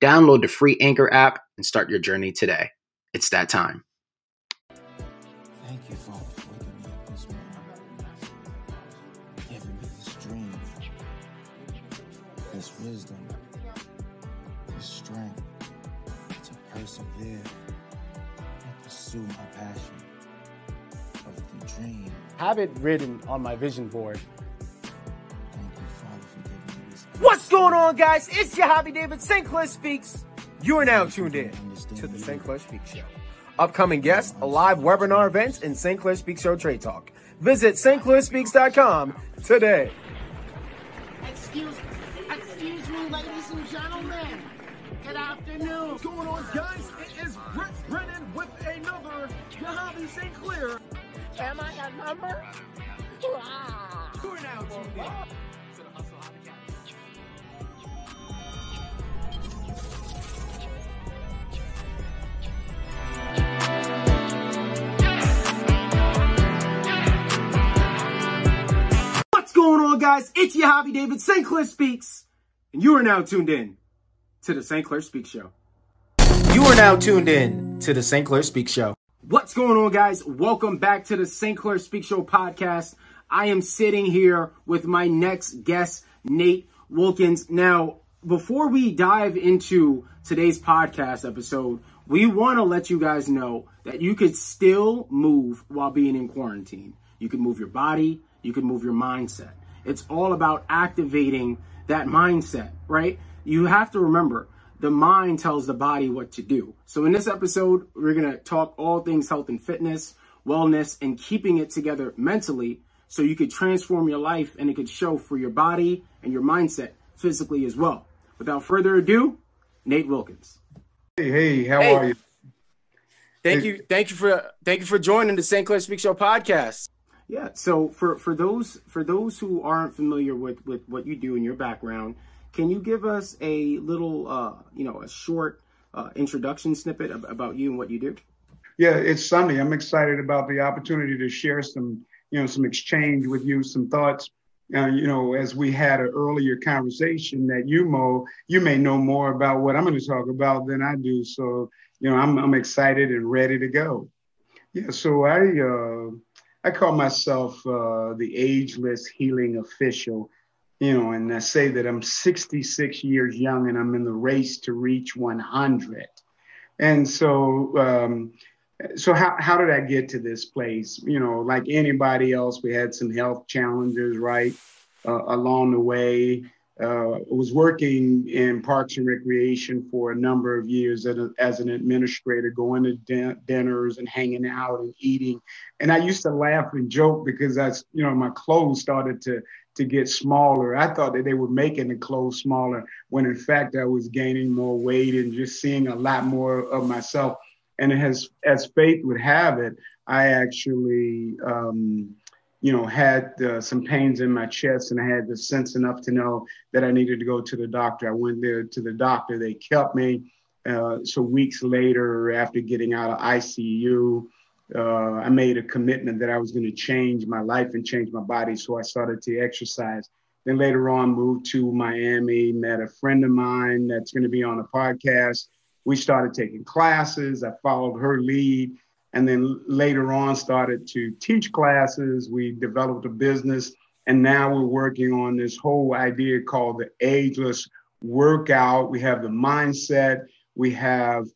Download the free Anchor app and start your journey today. It's that time. Thank you, Father, for waking me up this morning. Giving me this dream, this wisdom, this strength to persevere and pursue my passion of the dream. have it written on my vision board. What's going on, guys? It's your Hobby David St. Clair Speaks. You are now tuned in to the St. Clair Speaks Show. Upcoming guests, a live webinar events, and St. Clair Speaks Show Trade Talk. Visit stclairspeaks.com today. Excuse, me, excuse me, ladies and gentlemen. Good afternoon. What's going on, guys? It is Brett Brennan with another Yahavi St. Clair. Am I a number? Ah. You're now tuned in going on, guys? It's your Hobby David St. Clair Speaks, and you are now tuned in to the St. Clair Speaks Show. You are now tuned in to the St. Clair Speaks Show. What's going on, guys? Welcome back to the St. Clair Speaks Show podcast. I am sitting here with my next guest, Nate Wilkins. Now, before we dive into today's podcast episode, we want to let you guys know that you could still move while being in quarantine. You can move your body, you can move your mindset. It's all about activating that mindset, right? You have to remember the mind tells the body what to do. So in this episode, we're going to talk all things health and fitness, wellness, and keeping it together mentally so you could transform your life and it could show for your body and your mindset physically as well. Without further ado, Nate Wilkins. Hey, hey, how Hey. are you? Thank you, thank you for thank you for joining the St. Clair Speak Show podcast. Yeah. So for for those for those who aren't familiar with with what you do in your background, can you give us a little uh you know a short uh, introduction snippet ab- about you and what you do? Yeah, it's Sunday. I'm excited about the opportunity to share some, you know, some exchange with you, some thoughts. Uh, you know, as we had an earlier conversation, that you Mo, you may know more about what I'm going to talk about than I do. So, you know, I'm I'm excited and ready to go. Yeah. So I uh, I call myself uh, the ageless healing official. You know, and I say that I'm 66 years young and I'm in the race to reach 100. And so, um, so how, how did I get to this place? You know, like anybody else, we had some health challenges, right? Uh, along the way, uh, was working in Parks and Recreation for a number of years as, a, as an administrator, going to din- dinners and hanging out and eating. And I used to laugh and joke because I, you know, my clothes started to to get smaller. I thought that they were making the clothes smaller when in fact I was gaining more weight and just seeing a lot more of myself. And has, as fate would have it, I actually, um, you know, had uh, some pains in my chest and I had the sense enough to know that I needed to go to the doctor. I went there to the doctor. They kept me. Uh, so weeks later, after getting out of ICU, uh, I made a commitment that I was going to change my life and change my body. So I started to exercise. Then later on, moved to Miami, met a friend of mine that's going to be on a podcast. We started taking classes. I followed her lead. And then later on, started to teach classes. We developed a business. And now we're working on this whole idea called the ageless workout. We have the mindset, we have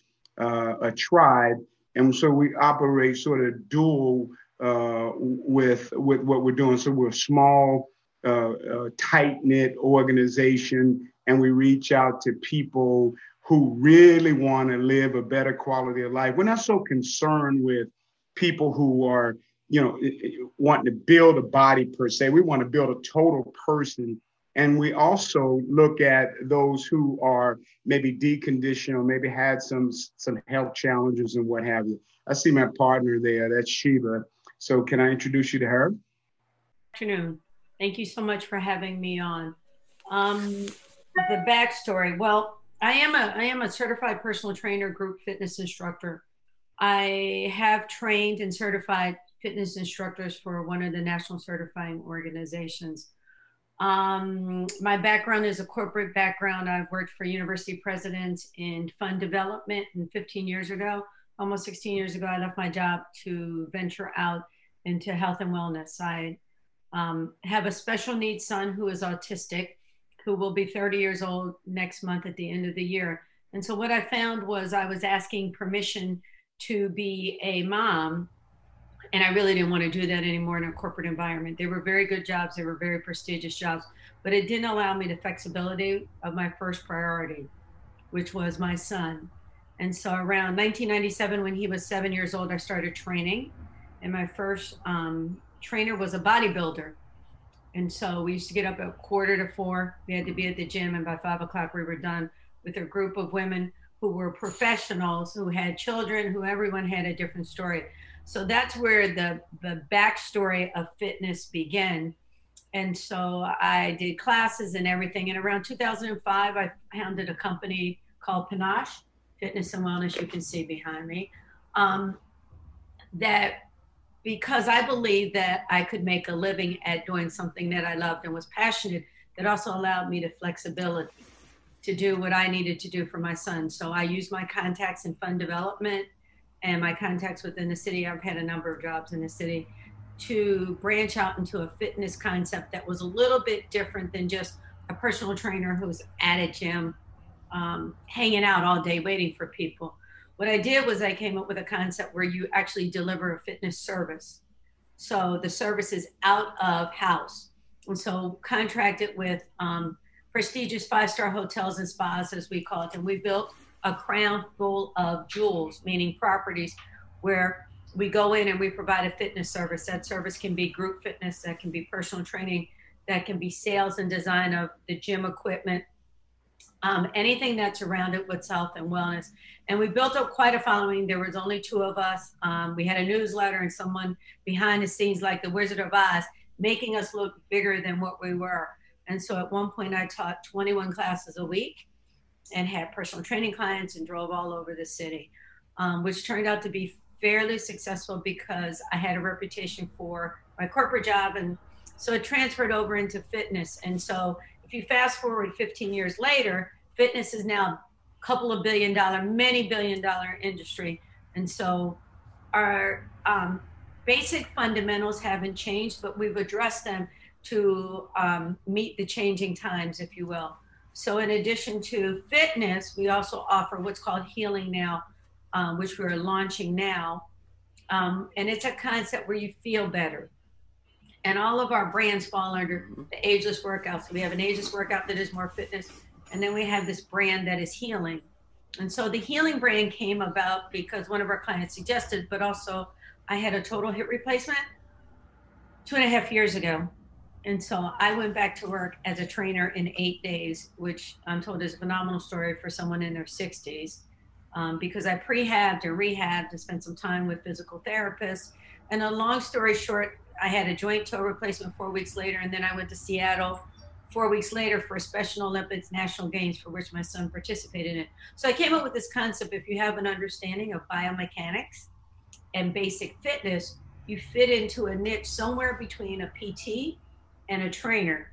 uh, a tribe. And so we operate sort of dual uh, with, with what we're doing. So we're a small, uh, uh, tight knit organization, and we reach out to people who really want to live a better quality of life. We're not so concerned with people who are, you know, wanting to build a body per se. We want to build a total person And we also look at those who are maybe deconditioned or maybe had some some health challenges and what have you. I see my partner there. That's Shebah. So can I introduce you to her? Afternoon. Thank you so much for having me on. Um, the backstory. Well, I am a I am a certified personal trainer, group fitness instructor. I have trained and certified fitness instructors for one of the national certifying organizations. Um, my background is a corporate background. I've worked for university presidents in fund development, and 15 years ago, almost 16 years ago, I left my job to venture out into health and wellness. I um, have a special needs son who is autistic, who will be 30 years old next month at the end of the year. And so, what I found was I was asking permission to be a mom and I really didn't want to do that anymore in a corporate environment. They were very good jobs, they were very prestigious jobs, but it didn't allow me the flexibility of my first priority, which was my son. And so around 1997, when he was seven years old, I started training. And my first um, trainer was a bodybuilder. And so we used to get up at quarter to four. We had to be at the gym, and by five o'clock, we were done with a group of women who were professionals, who had children, who everyone had a different story. So that's where the the backstory of fitness began. And so I did classes and everything. And around 2005, I founded a company called Panache Fitness and Wellness. You can see behind me. Um, that because I believed that I could make a living at doing something that I loved and was passionate, that also allowed me the flexibility to do what I needed to do for my son. So I used my contacts in fund development and my contacts within the city, I've had a number of jobs in the city to branch out into a fitness concept that was a little bit different than just a personal trainer who's at a gym, um, hanging out all day waiting for people. What I did was I came up with a concept where you actually deliver a fitness service. So the service is out of house. And so contracted with um, prestigious five star hotels and spas, as we call it. And we built a crown full of jewels, meaning properties where we go in and we provide a fitness service. That service can be group fitness, that can be personal training, that can be sales and design of the gym equipment, um, anything that's around it with health and wellness. And we built up quite a following. There was only two of us. Um, we had a newsletter and someone behind the scenes, like the Wizard of Oz, making us look bigger than what we were. And so at one point, I taught 21 classes a week and had personal training clients and drove all over the city, um, which turned out to be fairly successful because I had a reputation for my corporate job. And so it transferred over into fitness. And so if you fast forward 15 years later, fitness is now a couple of billion dollar, many billion dollar industry. And so our um, basic fundamentals haven't changed, but we've addressed them to um, meet the changing times, if you will. So, in addition to fitness, we also offer what's called Healing Now, um, which we're launching now. Um, and it's a concept where you feel better. And all of our brands fall under the ageless workout. So, we have an ageless workout that is more fitness. And then we have this brand that is healing. And so the healing brand came about because one of our clients suggested, but also I had a total hip replacement two and a half years ago. And so I went back to work as a trainer in eight days, which I'm told is a phenomenal story for someone in their 60s. Um, because I prehabbed and rehabbed and spent some time with physical therapists. And a long story short, I had a joint toe replacement four weeks later, and then I went to Seattle four weeks later for Special Olympics national games for which my son participated in. So I came up with this concept if you have an understanding of biomechanics and basic fitness, you fit into a niche somewhere between a PT and a trainer.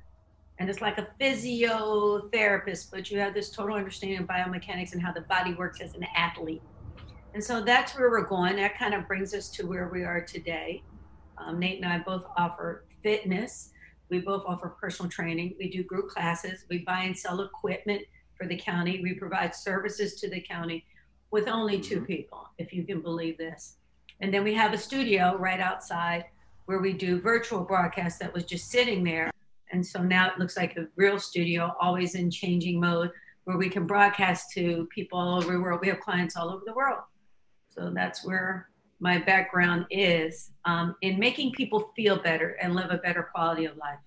And it's like a physiotherapist, but you have this total understanding of biomechanics and how the body works as an athlete. And so that's where we're going. That kind of brings us to where we are today. Um, Nate and I both offer fitness. We both offer personal training. We do group classes. We buy and sell equipment for the county. We provide services to the county with only two mm-hmm. people, if you can believe this. And then we have a studio right outside where we do virtual broadcasts that was just sitting there. And so now it looks like a real studio, always in changing mode, where we can broadcast to people all over the world. We have clients all over the world. So that's where my background is um, in making people feel better and live a better quality of life.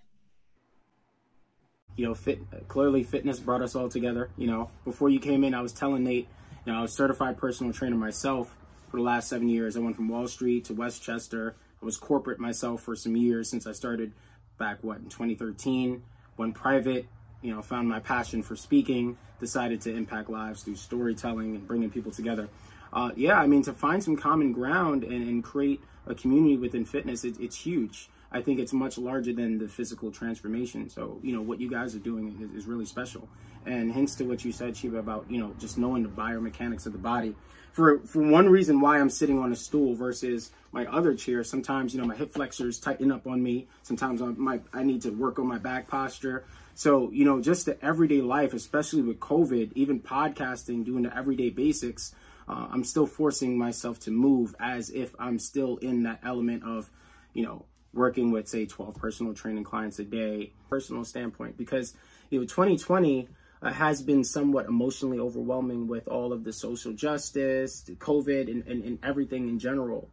you know, fit clearly fitness brought us all together. You know, before you came in, I was telling Nate, you know, I was certified personal trainer myself for the last seven years. I went from Wall Street to Westchester. I was corporate myself for some years since I started back what in 2013. Went private, you know, found my passion for speaking. Decided to impact lives through storytelling and bringing people together. Uh, yeah, I mean, to find some common ground and, and create a community within fitness, it, it's huge. I think it's much larger than the physical transformation. So, you know, what you guys are doing is, is really special. And hence to what you said, Shebah, about, you know, just knowing the biomechanics of the body. For, for one reason why I'm sitting on a stool versus my other chair, sometimes, you know, my hip flexors tighten up on me. Sometimes I, my, I need to work on my back posture. So, you know, just the everyday life, especially with COVID, even podcasting, doing the everyday basics, uh, I'm still forcing myself to move as if I'm still in that element of, you know, working with say 12 personal training clients a day personal standpoint because you know 2020 uh, has been somewhat emotionally overwhelming with all of the social justice covid and, and, and everything in general.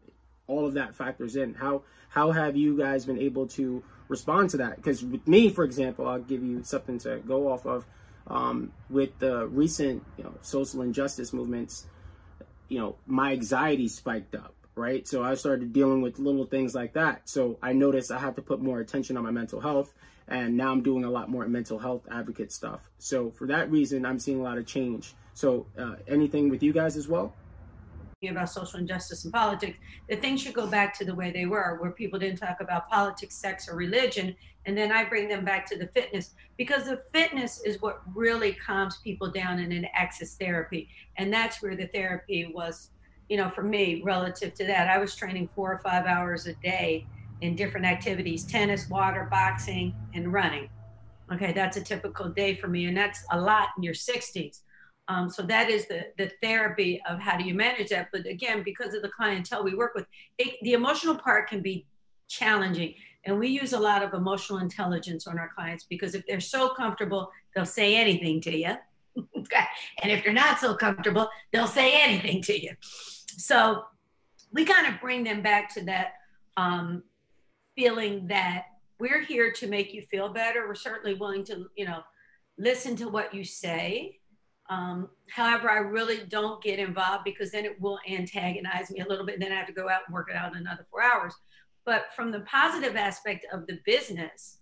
All of that factors in. How how have you guys been able to respond to that? Because with me for example i'll give you something to go off of um, with the recent you know social injustice movements you know my anxiety spiked up right? So I started dealing with little things like that. So I noticed I had to put more attention on my mental health. And now I'm doing a lot more mental health advocate stuff. So for that reason, I'm seeing a lot of change. So uh, anything with you guys as well? About social injustice and politics, the things should go back to the way they were, where people didn't talk about politics, sex, or religion. And then I bring them back to the fitness because the fitness is what really calms people down in an access therapy. And that's where the therapy was you know, for me, relative to that, I was training four or five hours a day in different activities tennis, water, boxing, and running. Okay, that's a typical day for me, and that's a lot in your 60s. Um, so that is the the therapy of how do you manage that. But again, because of the clientele we work with, it, the emotional part can be challenging, and we use a lot of emotional intelligence on our clients because if they're so comfortable, they'll say anything to you. and if they're not so comfortable, they'll say anything to you. So we kind of bring them back to that um, feeling that we're here to make you feel better. We're certainly willing to, you know, listen to what you say. Um, however, I really don't get involved because then it will antagonize me a little bit. And then I have to go out and work it out another four hours. But from the positive aspect of the business,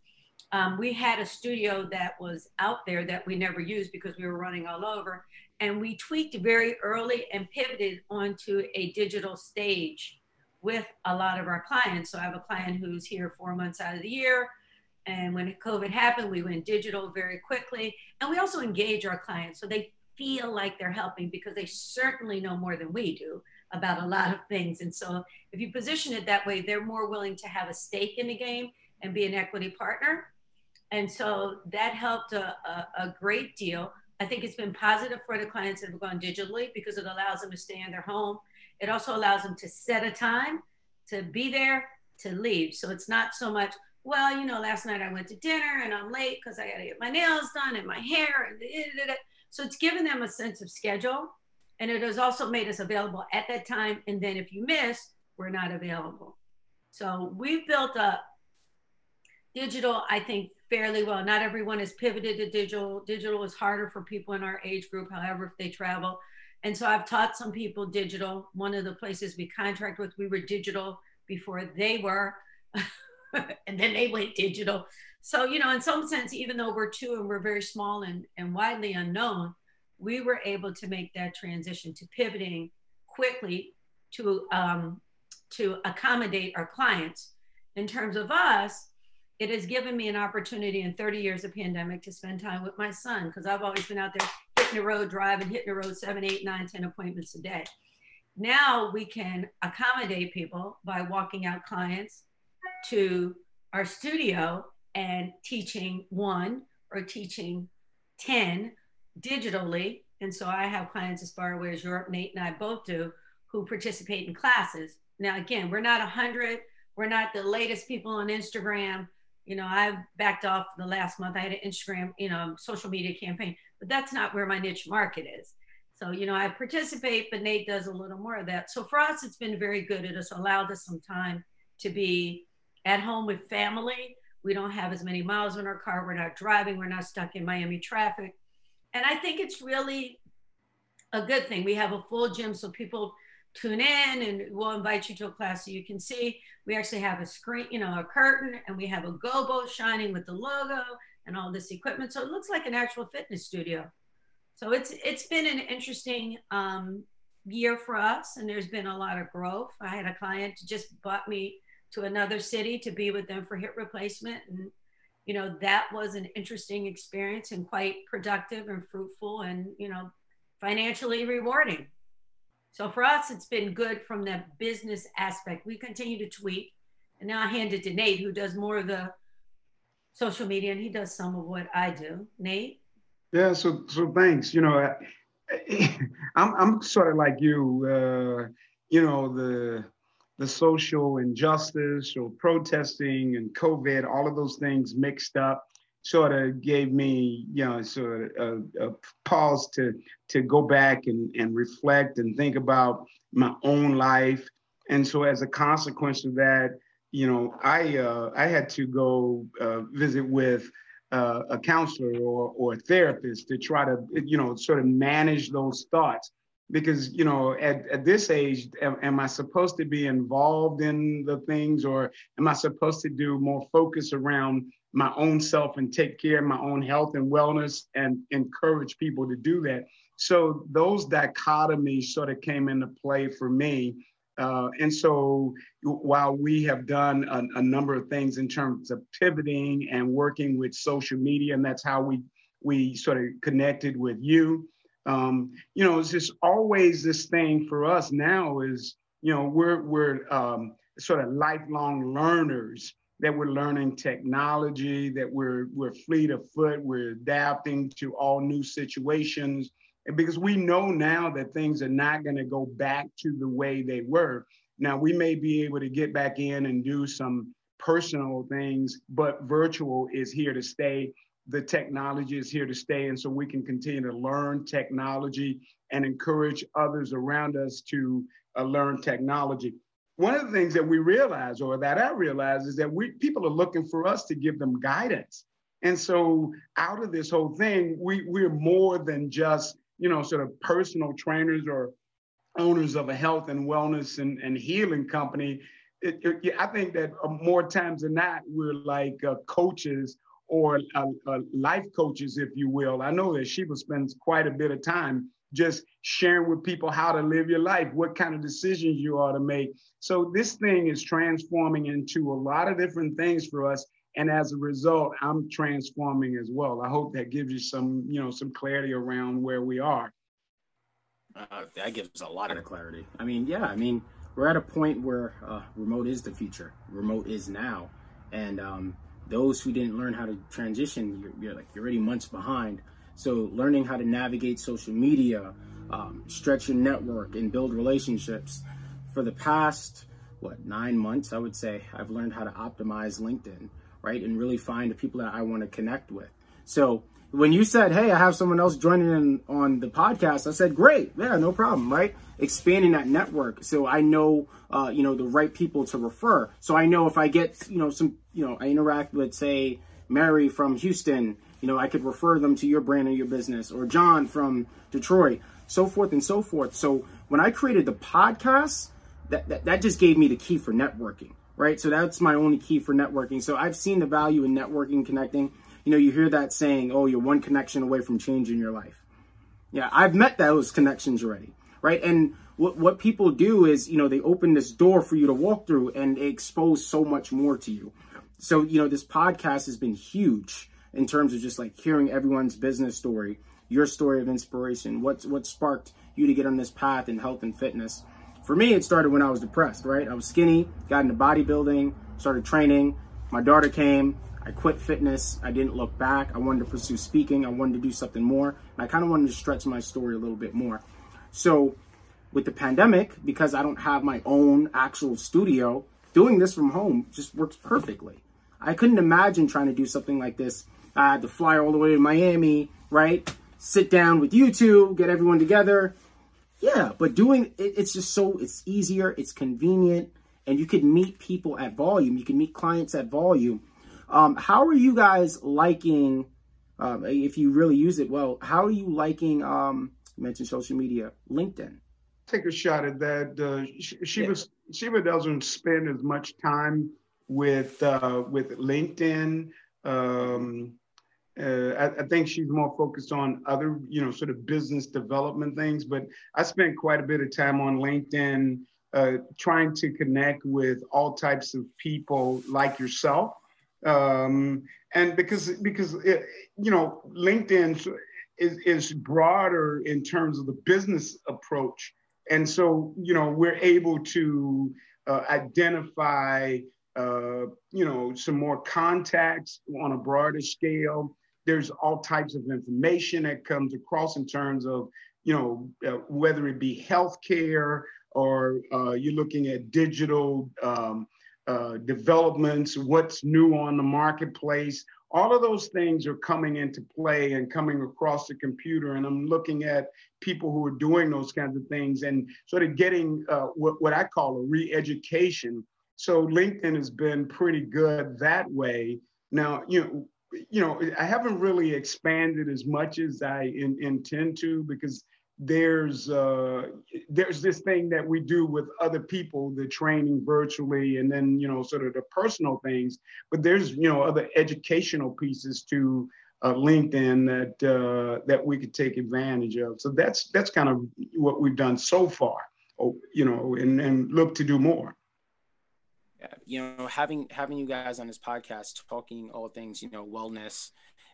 um, we had a studio that was out there that we never used because we were running all over and we tweaked very early and pivoted onto a digital stage with a lot of our clients. So I have a client who's here four months out of the year. And when COVID happened, we went digital very quickly. And we also engage our clients so they feel like they're helping because they certainly know more than we do about a lot of things. And so if you position it that way, they're more willing to have a stake in the game and be an equity partner. And so that helped a, a, a great deal. I think it's been positive for the clients that have gone digitally because it allows them to stay in their home. It also allows them to set a time to be there, to leave. So it's not so much, well, you know, last night I went to dinner and I'm late because I got to get my nails done and my hair. And so it's given them a sense of schedule. And it has also made us available at that time. And then if you miss, we're not available. So we've built up digital, I think, fairly well. Not everyone has pivoted to digital. Digital is harder for people in our age group, however, if they travel. And so I've taught some people digital. One of the places we contract with, we were digital before they were, and then they went digital. So, you know, in some sense, even though we're two and we're very small and, and widely unknown, we were able to make that transition to pivoting quickly to um, to accommodate our clients. In terms of us, it has given me an opportunity in 30 years of pandemic to spend time with my son because I've always been out there hitting the road, driving, hitting the road seven, eight, nine, 10 appointments a day. Now we can accommodate people by walking out clients to our studio and teaching one or teaching 10 digitally. And so I have clients as far away as Europe, Nate and I both do, who participate in classes. Now, again, we're not 100, we're not the latest people on Instagram you know, I've backed off the last month. I had an Instagram, you know, social media campaign, but that's not where my niche market is. So, you know, I participate, but Nate does a little more of that. So for us, it's been very good. It has allowed us some time to be at home with family We don't have as many miles on our car. We're not driving. We're not stuck in Miami traffic. And I think it's really a good thing. We have a full gym so people tune in and we'll invite you to a class so you can see. We actually have a screen, you know, a curtain, and we have a gobo shining with the logo and all this equipment. So it looks like an actual fitness studio. So it's it's been an interesting um, year for us, and there's been a lot of growth. I had a client just bought me to another city to be with them for hip replacement, and you know that was an interesting experience and quite productive and fruitful, and you know financially rewarding. So for us, it's been good from the business aspect. We continue to tweak. And now I hand it to Nate, who does more of the social media, and he does some of what I do. Nate? Yeah, so so thanks. You know, I, I'm I'm sort of like you. Uh, you know, the the social injustice or protesting and COVID, all of those things mixed up sort of gave me, you know, sort of a, a, pause to to go back and, and reflect and think about my own life. And so, as a consequence of that, you know, I uh, I had to go uh, visit with uh, a counselor or or a therapist to try to, you know, sort of manage those thoughts. Because you know, at, at this age, am, am I supposed to be involved in the things, or am I supposed to do more focus around my own self and take care of my own health and wellness and encourage people to do that. So those dichotomies sort of came into play for me. Uh, and so while we have done a, a, number of things in terms of pivoting and working with social media, and that's how we we sort of connected with you, um, you know, it's just always this thing for us now is, you know, we're we're um, sort of lifelong learners that we're learning technology, that we're we're fleet of foot, we're adapting to all new situations. And because we know now that things are not going to go back to the way they were. Now we may be able to get back in and do some personal things, but virtual is here to stay. The technology is here to stay. And so we can continue to learn technology and encourage others around us to uh, learn technology one of the things that we realize or that I realize is that we people are looking for us to give them guidance. And so out of this whole thing, we we're more than just, you know, sort of personal trainers or owners of a health and wellness and, and healing company. It, it, I think that uh, more times than not, we're like uh, coaches or uh, uh, life coaches, if you will. I know that Shebah spends quite a bit of time just sharing with people how to live your life, what kind of decisions you ought to make. So this thing is transforming into a lot of different things for us. And as a result, I'm transforming as well. I hope that gives you some, you know, some clarity around where we are. Uh, that gives a lot of clarity. I mean, yeah, I mean, we're at a point where uh, remote is the future. Remote is now, and um, those who didn't learn how to transition, you're, you're like you're already months behind. So learning how to navigate social media, um, stretch your network, and build relationships. For the past what nine months, I would say I've learned how to optimize LinkedIn, right, and really find the people that I want to connect with. So when you said, "Hey, I have someone else joining in on the podcast," I said, "Great, yeah, no problem." Right, expanding that network, so I know, uh, you know, the right people to refer. So I know if I get, you know, some, you know, I interact with, say, Mary from Houston you know, I could refer them to your brand or your business or John from Detroit, so forth and so forth. So when I created the podcast, that, that, that just gave me the key for networking, right? So that's my only key for networking. So I've seen the value in networking, connecting. You know, you hear that saying, oh, you're one connection away from changing your life. Yeah, I've met those connections already, right? And what, what people do is, you know, they open this door for you to walk through and they expose so much more to you. So, you know, this podcast has been huge in terms of just like hearing everyone's business story, your story of inspiration, what what sparked you to get on this path in health and fitness. For me, it started when I was depressed, right? I was skinny, got into bodybuilding, started training. My daughter came, I quit fitness. I didn't look back. I wanted to pursue speaking. I wanted to do something more. And I kind of wanted to stretch my story a little bit more. So, with the pandemic, because I don't have my own actual studio, doing this from home just works perfectly. I couldn't imagine trying to do something like this I had to fly all the way to Miami, right? Sit down with you two, get everyone together. Yeah, but doing it, it's just so it's easier, it's convenient, and you can meet people at volume. You can meet clients at volume. Um, how are you guys liking? Um, if you really use it well, how are you liking? Um, you mentioned social media, LinkedIn. Take a shot at that. Uh, Shebah yeah. Shebah doesn't spend as much time with uh, with LinkedIn. Um, uh, I, I, think she's more focused on other, you know, sort of business development things. But I spent quite a bit of time on LinkedIn uh, trying to connect with all types of people like yourself. Um, and because because it, you know LinkedIn is, is broader in terms of the business approach, and so you know we're able to uh, identify uh, you know some more contacts on a broader scale. There's all types of information that comes across in terms of you know uh, whether it be healthcare or uh, you're looking at digital um, uh, developments, what's new on the marketplace. All of those things are coming into play and coming across the computer. And I'm looking at people who are doing those kinds of things and sort of getting uh, what, what I call a re education. So LinkedIn has been pretty good that way. Now, you know, you know, I haven't really expanded as much as I in, intend to because there's uh, there's this thing that we do with other people, the training virtually, and then you know sort of the personal things. But there's you know other educational pieces to uh, LinkedIn that uh, that we could take advantage of. So that's that's kind of what we've done so far. Oh, you know, and and look to do more. You know, having having you guys on this podcast talking all things you know wellness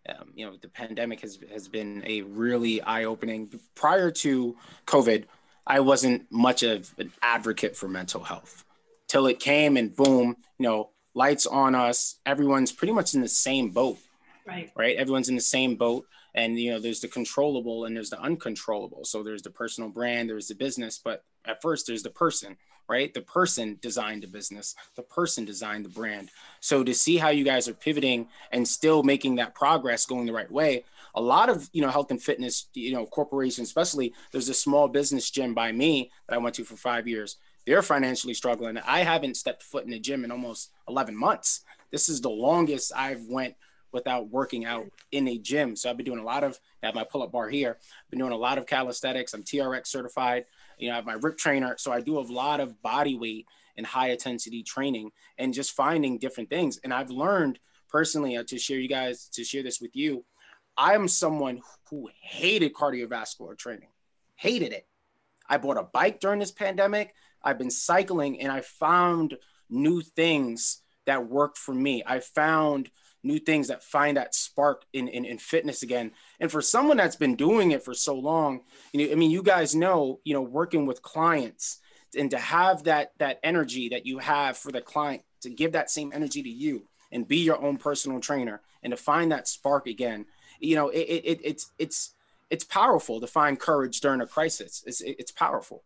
um, you know, the pandemic has has been a really eye opening. Prior to COVID, I wasn't much of an advocate for mental health till it came and boom, you know, lights on us. Everyone's pretty much in the same boat. Right. Right. Everyone's in the same boat. And, you know, there's the controllable and there's the uncontrollable. So there's the personal brand, there's the business, but at first there's the person right? The person designed the business, the person designed the brand. So to see how you guys are pivoting and still making that progress going the right way, a lot of you know health and fitness, you know, corporations, especially there's a small business gym by me that I went to for five years. They're financially struggling. I haven't stepped foot in the gym in almost 11 months. This is the longest I've went without working out in a gym. So I've been doing a lot of, I have my pull-up bar here. I've been doing a lot of calisthenics. I'm TRX certified you know, I have my rip trainer. So I do a lot of body weight and high intensity training and just finding different things. And I've learned personally uh, to share you guys, to share this with you. I'm someone who hated cardiovascular training, hated it. I bought a bike during this pandemic. I've been cycling and I found new things that work for me. I found new things that find that spark in, in, in fitness again. And for someone that's been doing it for so long, you know, I mean, you guys know, you know, working with clients and to have that that energy that you have for the client to give that same energy to you and be your own personal trainer and to find that spark again, you know, it, it, it's it's it's powerful to find courage during a crisis. It's it's powerful.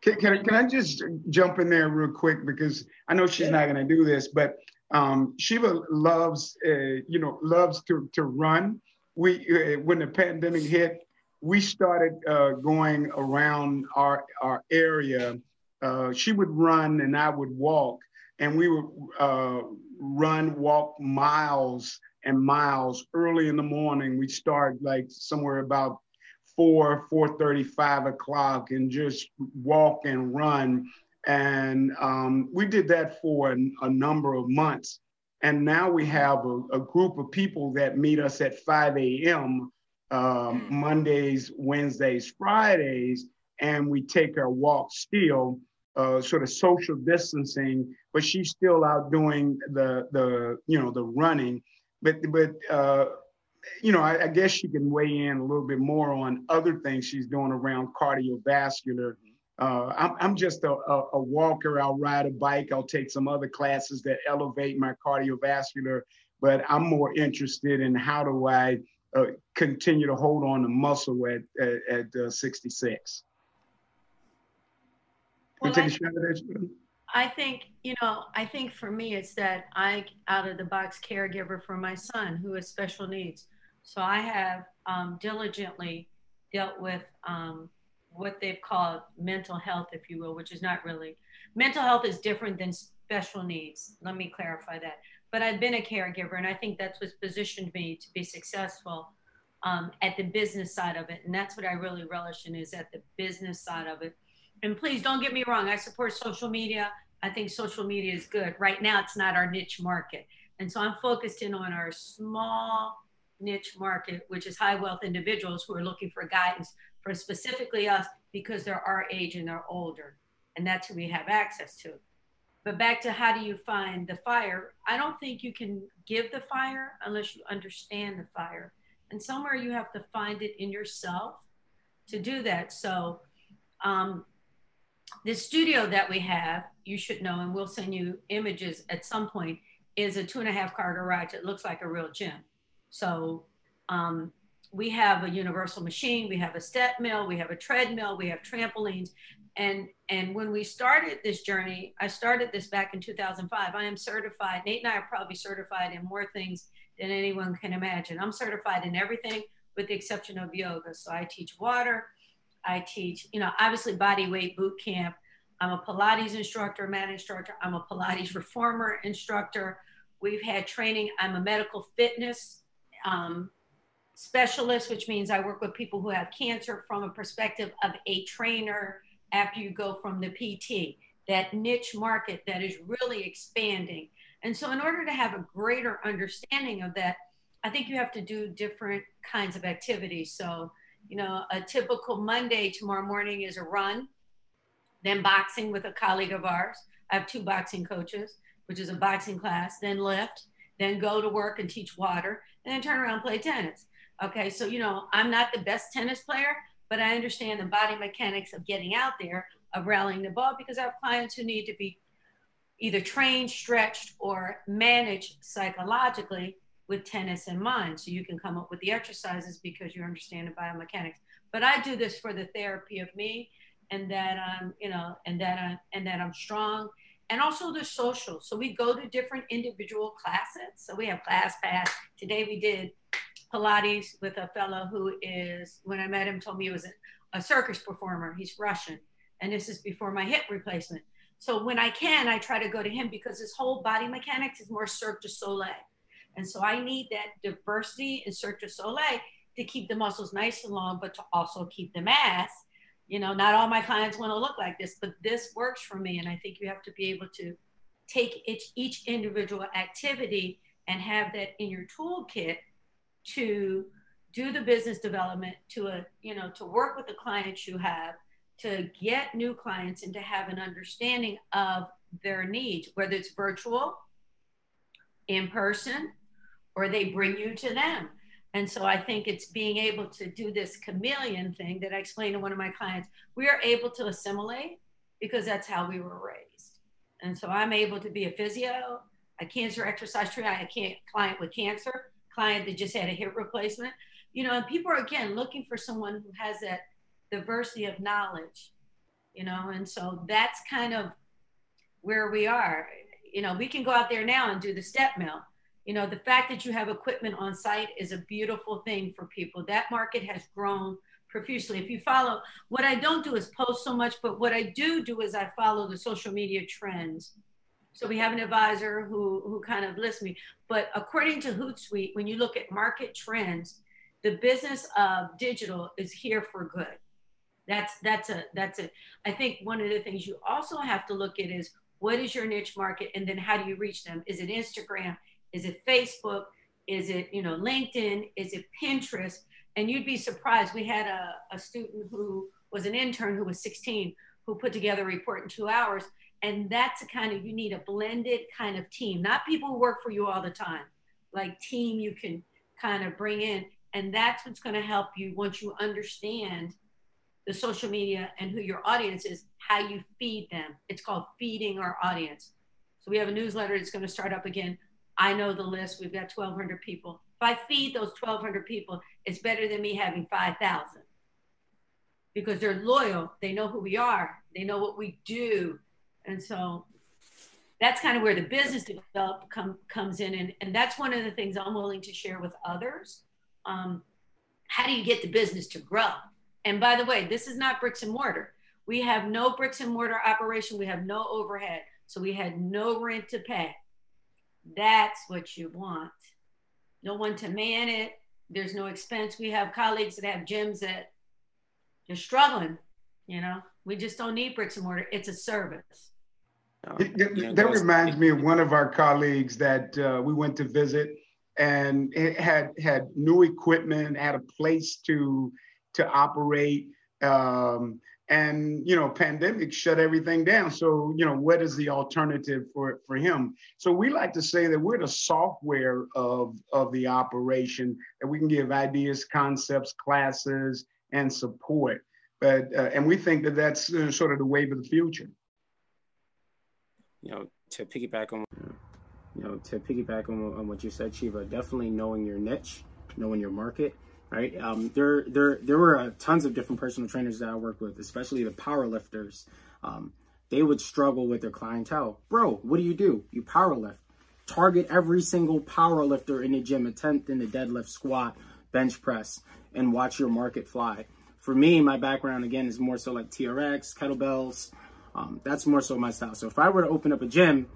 Can, can, can I just jump in there real quick because I know she's yeah. not going to do this, but um, Shebah loves, uh, you know, loves to, to run. We, uh, when the pandemic hit, we started uh, going around our, our area. Uh, she would run and I would walk, and we would uh, run, walk miles and miles early in the morning. We start like somewhere about four, four thirty, five o'clock, and just walk and run and um, we did that for a, a, number of months. And now we have a, a, group of people that meet us at 5 a.m. Um, hmm. Mondays, Wednesdays, Fridays, and we take our walk still, uh, sort of social distancing, but she's still out doing the, the you know, the running. But, but uh, you know, I, I guess she can weigh in a little bit more on other things she's doing around cardiovascular uh, I'm, I'm just a, a, a, walker. I'll ride a bike. I'll take some other classes that elevate my cardiovascular, but I'm more interested in how do I uh, continue to hold on to muscle at at, at uh, 66. Well, I, I think you know. I think for me, it's that I out of the box caregiver for my son who has special needs. So I have um, diligently dealt with um, what they've called mental health, if you will, which is not really mental health is different than special needs. Let me clarify that. but I've been a caregiver, and I think that's what's positioned me to be successful um, at the business side of it. And that's what I really relish in is at the business side of it. And please don't get me wrong, I support social media. I think social media is good. Right now, it's not our niche market. And so I'm focused in on our small niche market, which is high wealth individuals who are looking for guidance for specifically us because they're our age and they're older. And that's who we have access to. But back to how do you find the fire? I don't think you can give the fire unless you understand the fire. And somewhere you have to find it in yourself to do that. So, um, the studio that we have, you should know, and we'll send you images at some point, is a two and a half car garage. It looks like a real gym. So um, we have a universal machine, we have a step mill, we have a treadmill, we have trampolines. And, and when we started this journey, I started this back in 2005. I am certified. Nate and I are probably certified in more things than anyone can imagine. I'm certified in everything with the exception of yoga. So I teach water, I teach, you know, obviously body weight boot camp. I'm a Pilates instructor, mat instructor. I'm a Pilates reformer instructor. We've had training. I'm a medical fitness um, specialist, which means I work with people who have cancer from a perspective of a trainer after you go from the PT, that niche market that is really expanding. And so, in order to have a greater understanding of that, I think you have to do different kinds of activities. So, you know, a typical Monday tomorrow morning is a run, then boxing with a colleague of ours. I have two boxing coaches, which is a boxing class, then lift, then go to work and teach water, and then turn around and play tennis. Okay, so you know, I'm not the best tennis player, but I understand the body mechanics of getting out there, of rallying the ball, because I have clients who need to be either trained, stretched, or managed psychologically with tennis in mind. So you can come up with the exercises because you understand the biomechanics. But I do this for the therapy of me and that I'm, you know, and that I'm and that I'm strong. And also the social. So we go to different individual classes. So we have ClassPass. Today we did Pilates with a fellow who is, when I met him, told me he was a, a circus performer. He's Russian. And this is before my hip replacement. So when I can, I try to go to him because his whole body mechanics is more Cirque du Soleil. And so I need that diversity in Cirque du Soleil to keep the muscles nice and long, but to also keep the mass. You know, not all my clients want to look like this, but this works for me. And I think you have to be able to take each, each individual activity and have that in your toolkit to do the business development, to a, you know, to work with the clients you have, to get new clients and to have an understanding of their needs, whether it's virtual, in person, or they bring you to them. And so I think it's being able to do this chameleon thing that I explained to one of my clients. We are able to assimilate because that's how we were raised. And so I'm able to be a physio, a cancer exercise trainer, I can't client with cancer, client that just had a hip replacement. You know, and people are again looking for someone who has that diversity of knowledge, you know, and so that's kind of where we are. You know, we can go out there now and do the step mill you know, the fact that you have equipment on site is a beautiful thing for people. That market has grown profusely. If you follow, what I don't do is post so much, but what I do do is I follow the social media trends. So we have an advisor who who kind of lists me. But according to Hootsuite, when you look at market trends, the business of digital is here for good. That's that's a that's a. I think one of the things you also have to look at is what is your niche market, and then how do you reach them? Is it Instagram? Is it Facebook? Is it, you know, LinkedIn? Is it Pinterest? And you'd be surprised. We had a, a student who was an intern who was 16 who put together a report in two hours. And that's a kind of, you need a blended kind of team, not people who work for you all the time, like team you can kind of bring in. And that's what's going to help you once you understand the social media and who your audience is, how you feed them. It's called feeding our audience. So we have a newsletter that's going to start up again I know the list. We've got 1,200 people. If I feed those 1,200 people, it's better than me having 5,000 because they're loyal. They know who we are. They know what we do. And so that's kind of where the business develop come, comes in. And, and that's one of the things I'm willing to share with others. Um, how do you get the business to grow? And by the way, this is not bricks and mortar. We have no bricks and mortar operation. We have no overhead. So we had no rent to pay That's what you want. No one to man it. There's no expense. We have colleagues that have gyms that they're struggling. You know, we just don't need bricks and mortar. It's a service. That reminds me of one of our colleagues that uh, we went to visit, and it had had new equipment, had a place to to operate, um, and you know, pandemic shut everything down. So you know, what is the alternative for for him? So we like to say that we're the software of of the operation that we can give ideas, concepts, classes, and support. But uh, and we think that that's uh, sort of the wave of the future you know, to piggyback on, you know, to piggyback on, on what you said, Shebah, definitely knowing your niche, knowing your market, right? Um, there, there, there were uh, tons of different personal trainers that I worked with, especially the power lifters. Um, they would struggle with their clientele. Bro, what do you do? You power lift. Target every single power lifter in the gym, attempt in the deadlift, squat, bench press, and watch your market fly. For me, my background again is more so like TRX, kettlebells, um, that's more so my style. So if I were to open up a gym,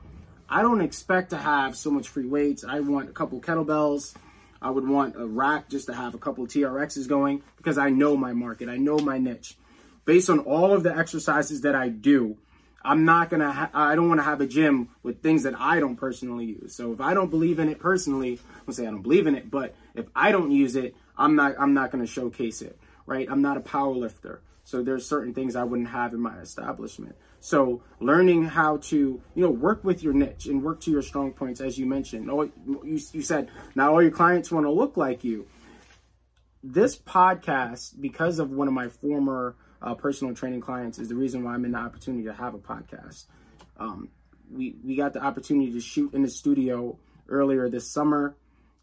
I don't expect to have so much free weights. I want a couple kettlebells. I would want a rack just to have a couple TRXs going because I know my market. I know my niche. Based on all of the exercises that I do, I'm not gonna. Ha- I don't want to have a gym with things that I don't personally use. So if I don't believe in it personally, I'll say I don't believe in it. But if I don't use it, I'm not. I'm not gonna showcase it. Right? I'm not a power lifter. So there's certain things I wouldn't have in my establishment. So learning how to, you know, work with your niche and work to your strong points, as you mentioned. Oh, you, you said not all your clients want to look like you. This podcast, because of one of my former uh, personal training clients, is the reason why I'm in the opportunity to have a podcast. Um, we we got the opportunity to shoot in the studio earlier this summer,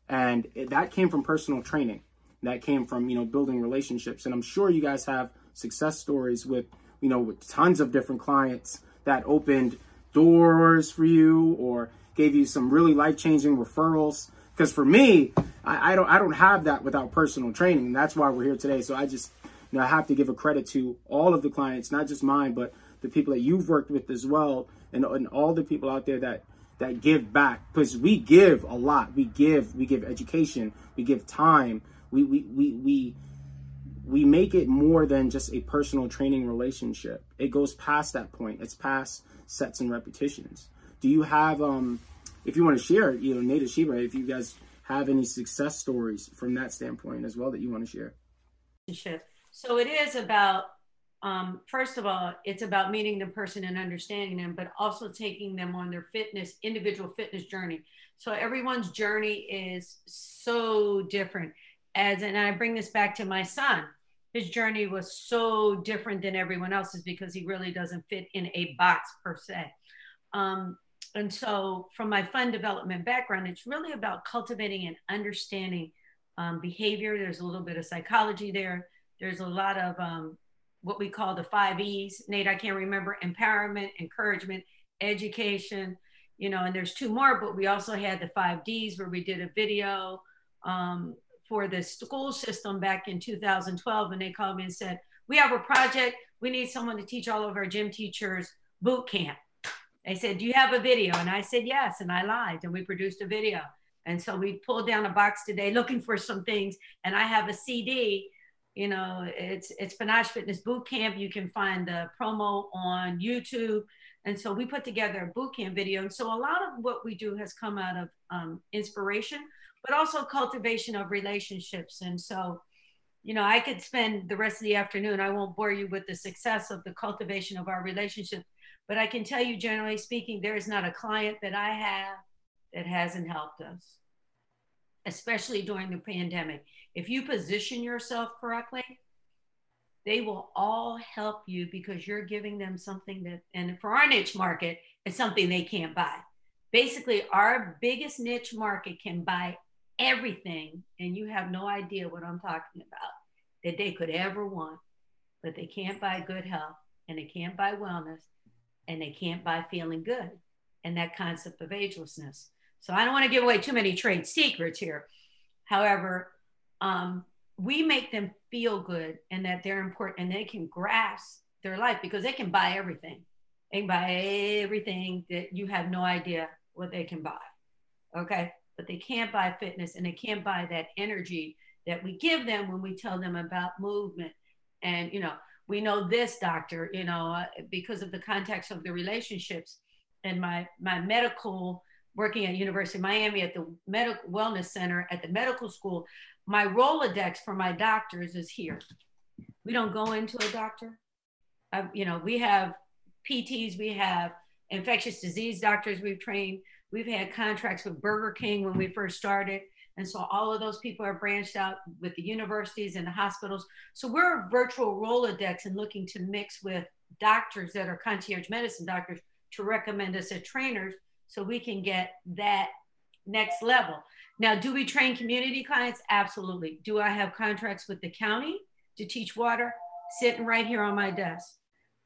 and it, that came from personal training. That came from you know building relationships, and I'm sure you guys have success stories with you know, with tons of different clients that opened doors for you or gave you some really life-changing referrals. Because for me, I, I, don't I don't have that without personal training. And That's why we're here today. So I just you know I have to give a credit to all of the clients, not just mine, but the people that you've worked with as well, and, and all the people out there that that give back because we give a lot. We give we give education, we give time, we we we we we make it more than just a personal training relationship. It goes past that point. It's past sets and repetitions. Do you have, um, if you want to share, you know, Native Shebah, if you guys have any success stories from that standpoint as well that you want to share? So it is about, um, first of all, it's about meeting the person and understanding them, but also taking them on their fitness, individual fitness journey. So everyone's journey is so different. As and I bring this back to my son his journey was so different than everyone else's because he really doesn't fit in a box per se. Um, and so, from my fun development background, it's really about cultivating and understanding um, behavior. There's a little bit of psychology there. There's a lot of um, what we call the five E's. Nate, I can't remember empowerment, encouragement, education, you know, and there's two more, but we also had the five D's where we did a video um, for the school system back in 2012 and they called me and said, We have a project. We need someone to teach all of our gym teachers boot camp. They said, Do you have a video? And I said, Yes. And I lied and we produced a video. And so we pulled down a box today looking for some things. And I have a CD. You know, it's it's Panache Fitness Boot Camp. You can find the promo on YouTube. And so we put together a boot camp video. And so a lot of what we do has come out of um, inspiration, but also cultivation of relationships. And so, you know, I could spend the rest of the afternoon. I won't bore you with the success of the cultivation of our relationship, but I can tell you, generally speaking, there is not a client that I have that hasn't helped us, especially during the pandemic. If you position yourself correctly, they will all help you because you're giving them something that, and for our niche market, it's something they can't buy. Basically, our biggest niche market can buy everything, and you have no idea what I'm talking about, that they could ever want, but they can't buy good health, and they can't buy wellness, and they can't buy feeling good, and that concept of agelessness. So I don't want to give away too many trade secrets here. However, um, we make them feel good and that they're important and they can grasp their life because they can buy everything. They can buy everything that you have no idea what they can buy. Okay. But they can't buy fitness and they can't buy that energy that we give them when we tell them about movement. And, you know, we know this doctor, you know, uh, because of the context of the relationships and my, my medical working at University of Miami at the medical wellness center at the medical school, my Rolodex for my doctors is here. We don't go into a doctor. Uh, you know, we have PTs, we have infectious disease doctors we've trained. We've had contracts with Burger King when we first started. And so all of those people are branched out with the universities and the hospitals. So we're a virtual Rolodex and looking to mix with doctors that are concierge medicine doctors to recommend us as trainers so we can get that next level. Now, do we train community clients? Absolutely. Do I have contracts with the county to teach water? Sitting right here on my desk.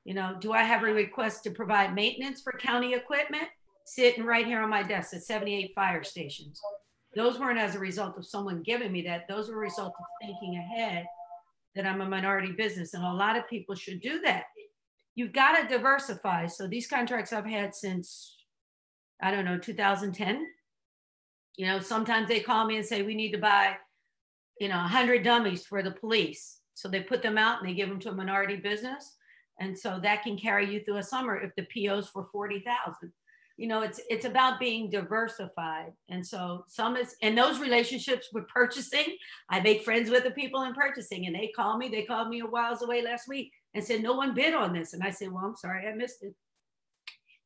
You know, do I have a request to provide maintenance for county equipment? Sitting right here on my desk at 78 fire stations. Those weren't as a result of someone giving me that. Those were a result of thinking ahead that I'm a minority business. And a lot of people should do that. You've got to diversify. So these contracts I've had since, I don't know, 2010. You know, sometimes they call me and say, we need to buy, you know, 100 dummies for the police. So they put them out and they give them to a minority business and so that can carry you through a summer if the PO's for 40,000. You know, it's it's about being diversified. And so some is and those relationships with purchasing, I make friends with the people in purchasing and they call me, they called me a whiles away last week and said, no one bid on this. And I said, well, I'm sorry, I missed it.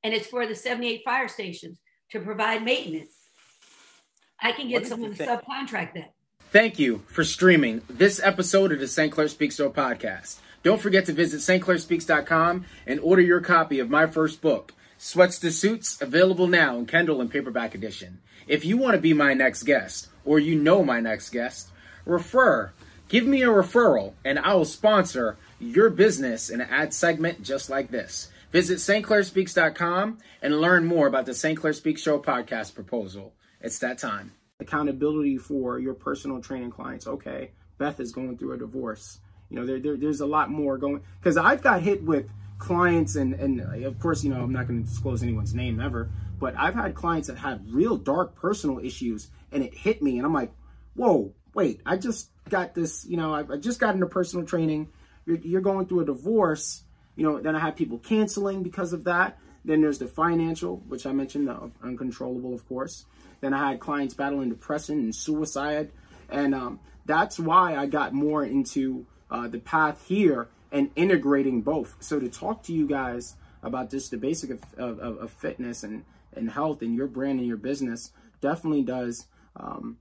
And it's for the 78 fire stations to provide maintenance. I can get someone to subcontract that. Thank you for streaming this episode of the St. Clair Speaks Show podcast. Don't forget to visit stclairspeaks.com and order your copy of my first book, Sweats to Suits, available now in Kindle and paperback edition. If you want to be my next guest, or you know my next guest, refer. Give me a referral, and I will sponsor your business in an ad segment just like this. Visit stclairspeaks.com and learn more about the St. Clair Speaks Show podcast proposal. It's that time. Accountability for your personal training clients. Okay, Beth is going through a divorce. You know, there, there there's a lot more going because I've got hit with clients and and of course, you know, I'm not going to disclose anyone's name ever, but I've had clients that had real dark personal issues and it hit me and I'm like, whoa, wait, I just got this, you know, I, I just got into personal training. You're, you're going through a divorce, you know, then I have people canceling because of that. Then there's the financial, which I mentioned, the uncontrollable, of course. Then I had clients battling depression and suicide. And um, that's why I got more into uh, the path here and integrating both. So to talk to you guys about just the basic of, of, of fitness and, and health and your brand and your business definitely does um,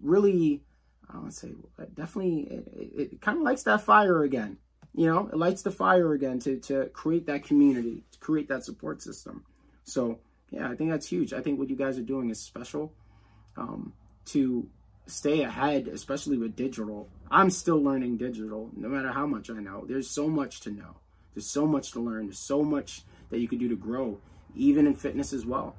really, I to say, definitely, it, it kind of lights that fire again. You know, it lights the fire again to, to create that community, to create that support system. So, yeah, I think that's huge. I think what you guys are doing is special um, to stay ahead, especially with digital. I'm still learning digital, no matter how much I know. There's so much to know. There's so much to learn. There's so much that you can do to grow, even in fitness as well.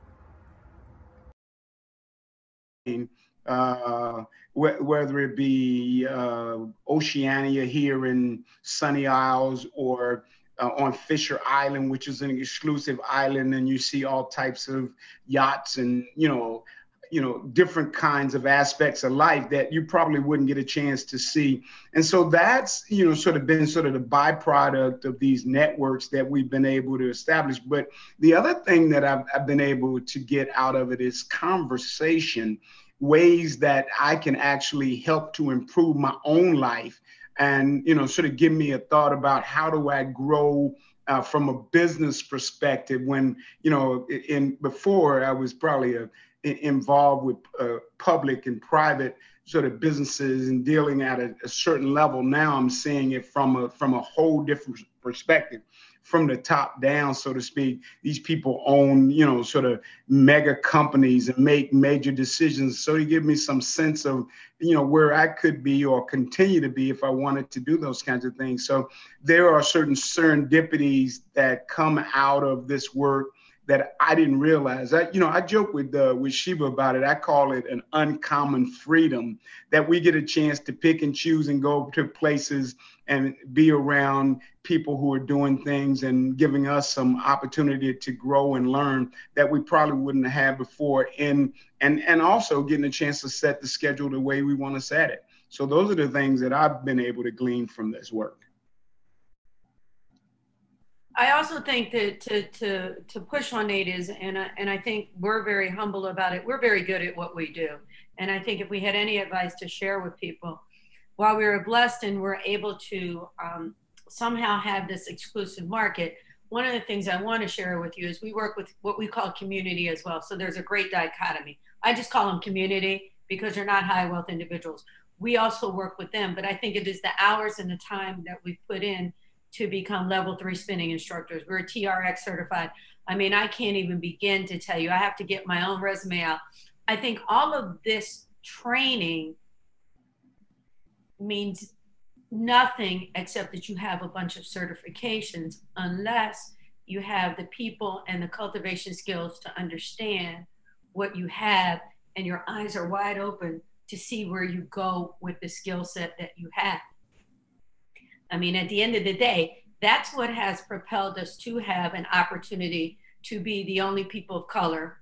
Uh, wh- whether it be uh, Oceania here in Sunny Isles or uh, on Fisher Island, which is an exclusive island, and you see all types of yachts and you know you know different kinds of aspects of life that you probably wouldn't get a chance to see. And so that's you know sort of been sort of the byproduct of these networks that we've been able to establish. But the other thing that i've, I've been able to get out of it is conversation ways that i can actually help to improve my own life and you know sort of give me a thought about how do i grow uh, from a business perspective when you know in before i was probably a involved with uh, public and private sort of businesses and dealing at a, a, certain level. Now I'm seeing it from a from a whole different perspective, from the top down, so to speak. These people own, you know, sort of mega companies and make major decisions. So you give me some sense of, you know, where I could be or continue to be if I wanted to do those kinds of things. So there are certain serendipities that come out of this work that I didn't realize. I, you know, I joke with uh, with Shebah about it. I call it an uncommon freedom that we get a chance to pick and choose and go to places and be around people who are doing things and giving us some opportunity to grow and learn that we probably wouldn't have before And and and also getting a chance to set the schedule the way we want to set it so those are the things that i've been able to glean from this work I also think that to to to push on Nate is, and I, and I think we're very humble about it. We're very good at what we do, and I think if we had any advice to share with people, while we were blessed and we're able to um, somehow have this exclusive market, one of the things I want to share with you is we work with what we call community as well. So there's a great dichotomy. I just call them community because they're not high wealth individuals. We also work with them, but I think it is the hours and the time that we put in to become level three spinning instructors. We're TRX certified. I mean, I can't even begin to tell you. I have to get my own resume out. I think all of this training means nothing except that you have a bunch of certifications unless you have the people and the cultivation skills to understand what you have and your eyes are wide open to see where you go with the skill set that you have. I mean, at the end of the day, that's what has propelled us to have an opportunity to be the only people of color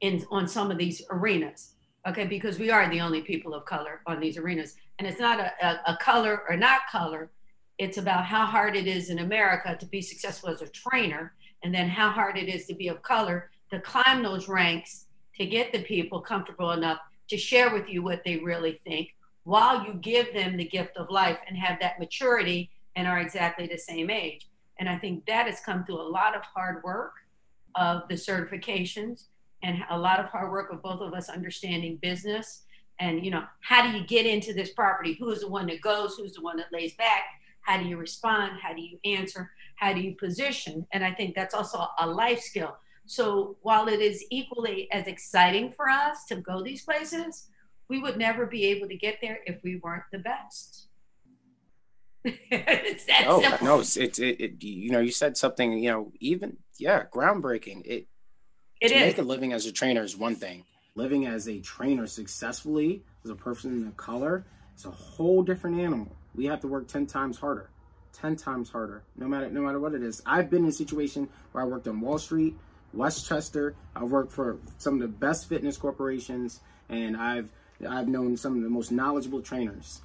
in on some of these arenas. Okay, because we are the only people of color on these arenas. And it's not a, a, a color or not color, it's about how hard it is in America to be successful as a trainer, and then how hard it is to be of color to climb those ranks to get the people comfortable enough to share with you what they really think while you give them the gift of life and have that maturity and are exactly the same age. And I think that has come through a lot of hard work of the certifications and a lot of hard work of both of us understanding business and you know how do you get into this property? Who's the one that goes? Who's the one that lays back? How do you respond? How do you answer? How do you position? And i think that's also a life skill. So while it is equally as exciting for us to go these places we would never be able to get there if we weren't the best. it's that oh, simple. No, it's, it, it, you know, you said something, you know, even, yeah, groundbreaking. It, it to is. make a living as a trainer is one thing. Living as a trainer successfully as a person of color is a whole different animal. We have to work 10 times harder. 10 times harder, no matter no matter what it is. I've been in a situation where I worked on Wall Street, Westchester. I've worked for some of the best fitness corporations, and I've I've known some of the most knowledgeable trainers.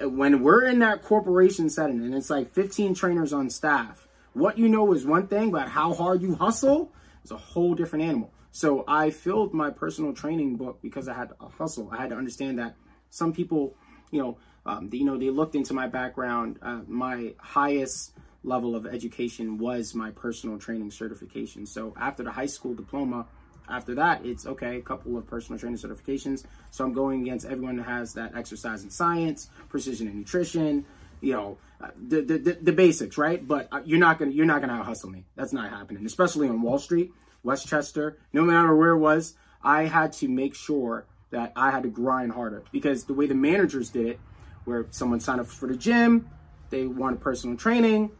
When we're in that corporation setting and it's like 15 trainers on staff, what you know is one thing, but how hard you hustle is a whole different animal. So I filled my personal training book because I had to hustle. I had to understand that some people, you know, um, you know, they looked into my background. Uh, my highest level of education was my personal training certification. So after the high school diploma, after that, it's okay, a couple of personal training certifications. So I'm going against everyone that has that exercise and science, precision and nutrition, you know, uh, the, the, the, basics, right? But uh, you're not gonna you're not gonna hustle me. That's not happening, especially on Wall Street, Westchester. No matter where it was, I had to make sure that I had to grind harder because the way the managers did it, where someone signed up for the gym, they wanted personal training,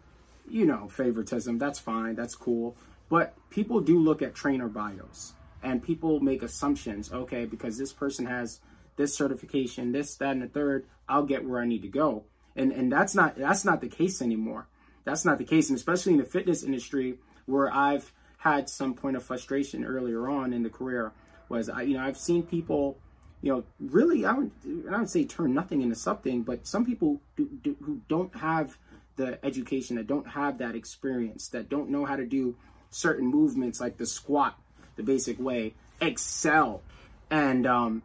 you know, favoritism. That's fine. That's cool. But people do look at trainer bios and people make assumptions. Okay, because this person has this certification, this, that, and the third, I'll get where I need to go. And and that's not that's not the case anymore. That's not the case, and especially in the fitness industry where I've had some point of frustration earlier on in the career was I you know I've seen people you know really I would I would say turn nothing into something, but some people do, do, who don't have the education that don't have that experience that don't know how to do certain movements like the squat, the basic way, excel. And um,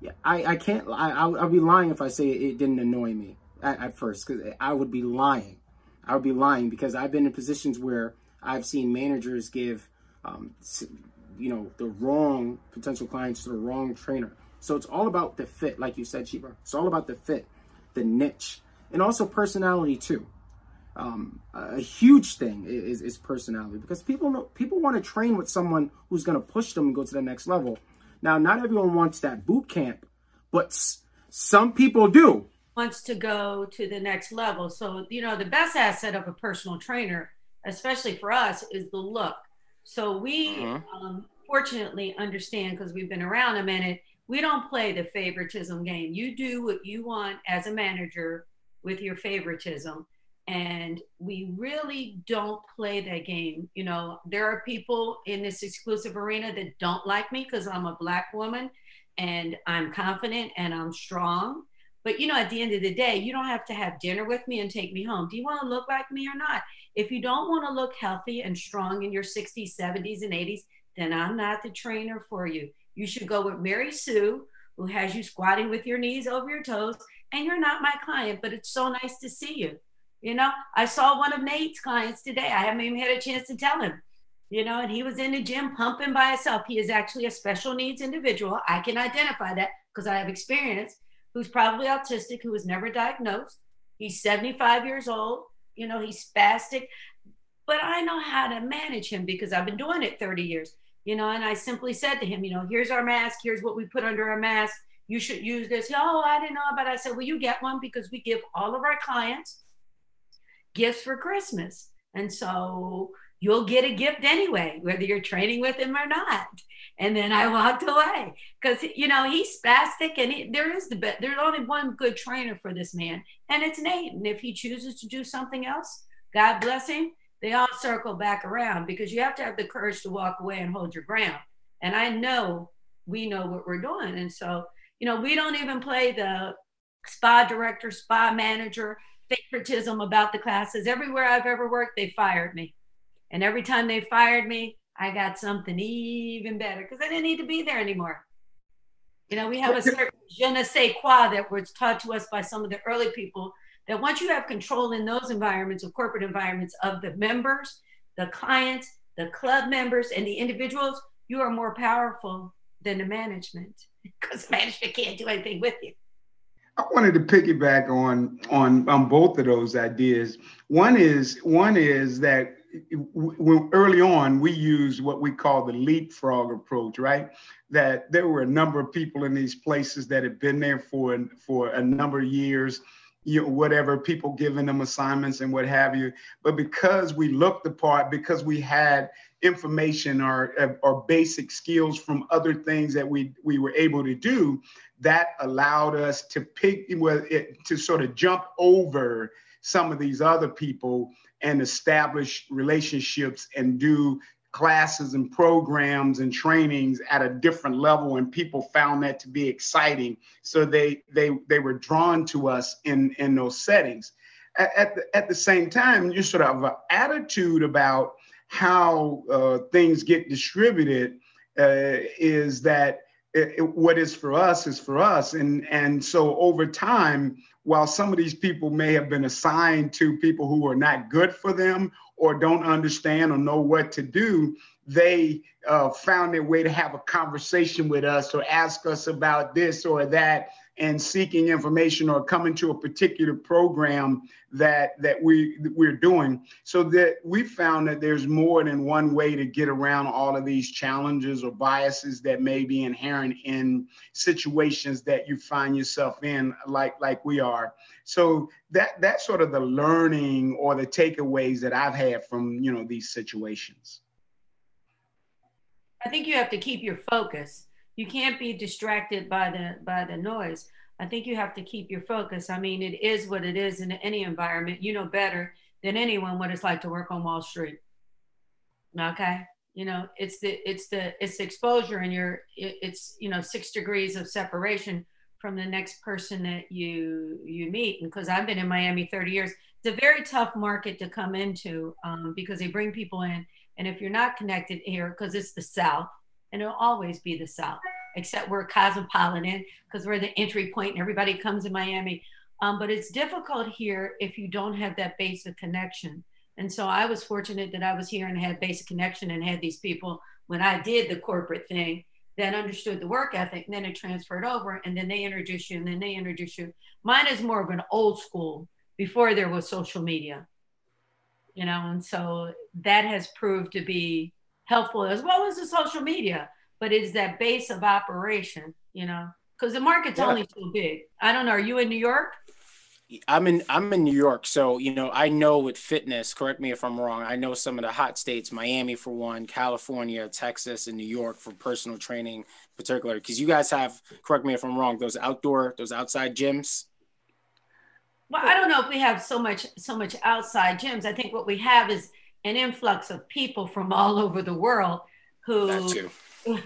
yeah, I, I can't, I, I'll, I'll be lying if I say it didn't annoy me at, at first, because I would be lying. I would be lying because I've been in positions where I've seen managers give, um, you know, the wrong potential clients to the wrong trainer. So it's all about the fit, like you said, Shebah. It's all about the fit, the niche, and also personality too um, a huge thing is, is personality because people know people want to train with someone who's going to push them and go to the next level. Now, not everyone wants that boot camp, but s- some people do. Wants to go to the next level. So, you know, the best asset of a personal trainer, especially for us, is the look. So we uh-huh. um, fortunately understand because we've been around a minute. We don't play the favoritism game. You do what you want as a manager with your favoritism. And we really don't play that game. You know, there are people in this exclusive arena that don't like me because I'm a Black woman and I'm confident and I'm strong. But you know, at the end of the day, you don't have to have dinner with me and take me home. Do you want to look like me or not? If you don't want to look healthy and strong in your 60s, 70s, and 80s, then I'm not the trainer for you. You should go with Mary Sue, who has you squatting with your knees over your toes, and you're not my client, but it's so nice to see you. You know, I saw one of Nate's clients today. I haven't even had a chance to tell him, you know, and he was in the gym pumping by himself. He is actually a special needs individual. I can identify that because I have experience, who's probably autistic, who was never diagnosed. He's 75 years old. You know, he's spastic, but I know how to manage him because I've been doing it 30 years you know, and I simply said to him, you know, here's our mask, here's what we put under our mask. You should use this. Oh, I didn't know about it. I said, well, you get one because we give all of our clients gifts for Christmas. And so you'll get a gift anyway, whether you're training with him or not. And then I walked away because, you know, he's spastic and he, there is the best, there's only one good trainer for this man, and it's Nate. And if he chooses to do something else, God bless him they all circle back around because you have to have the courage to walk away and hold your ground. And I know we know what we're doing. And so, you know, we don't even play the spa director, spa manager, favoritism about the classes. Everywhere I've ever worked, they fired me. And every time they fired me, I got something even better because I didn't need to be there anymore. You know, we have a certain je ne sais quoi that was taught to us by some of the early people that once you have control in those environments of corporate environments of the members, the clients, the club members, and the individuals, you are more powerful than the management because management can't do anything with you. I wanted to piggyback on on on both of those ideas. One is one is that early on we used what we call the leapfrog approach, right? That there were a number of people in these places that had been there for for a number of years you know, whatever people giving them assignments and what have you. But because we looked the part, because we had information or, or basic skills from other things that we, we were able to do, that allowed us to pick to sort of jump over some of these other people and establish relationships and do classes and programs and trainings at a different level. And people found that to be exciting. So they they they were drawn to us in in those settings. At, at the, at the same time you sort of have an attitude about how uh, things get distributed uh, is that it, it, what is for us is for us. And and so over time while some of these people may have been assigned to people who are not good for them or don't understand or know what to do, they uh, found their way to have a conversation with us or ask us about this or that and seeking information or coming to a particular program that that we we're doing. So that we found that there's more than one way to get around all of these challenges or biases that may be inherent in situations that you find yourself in like like we are. So that that's sort of the learning or the takeaways that i've had from you know these situations. I think you have to keep your focus you can't be distracted by the by the noise. I think you have to keep your focus. I mean it is what it is in any environment. You know better than anyone what it's like to work on wall street. Okay? You know it's the it's the it's the exposure and your it's you know six degrees of separation from the next person that you you meet. And because i've been in miami 30 years. It's a very tough market to come into um, because they bring people in. And if you're not connected here because it's the south and it'll always be the South, except we're cosmopolitan because we're the entry point and everybody comes to Miami. Um, but it's difficult here if you don't have that basic connection. And so I was fortunate that I was here and had basic connection and had these people when I did the corporate thing that understood the work ethic. And then it transferred over and then they introduced you and then they introduced you. Mine is more of an old school before there was social media, you know, and so that has proved to be helpful as well as the social media, but it's that base of operation, you know, because the market's yeah. only so big. I don't know. Are you in New York? I'm in I'm in New York, so you know I know with fitness. Correct me if I'm wrong. I know some of the hot states, Miami for one, California, Texas, and New York for personal training, particular. Because you guys have, correct me if I'm wrong, those outdoor, those outside gyms. Well, I don't know if we have so much so much outside gyms. I think what we have is an influx of people from all over the world who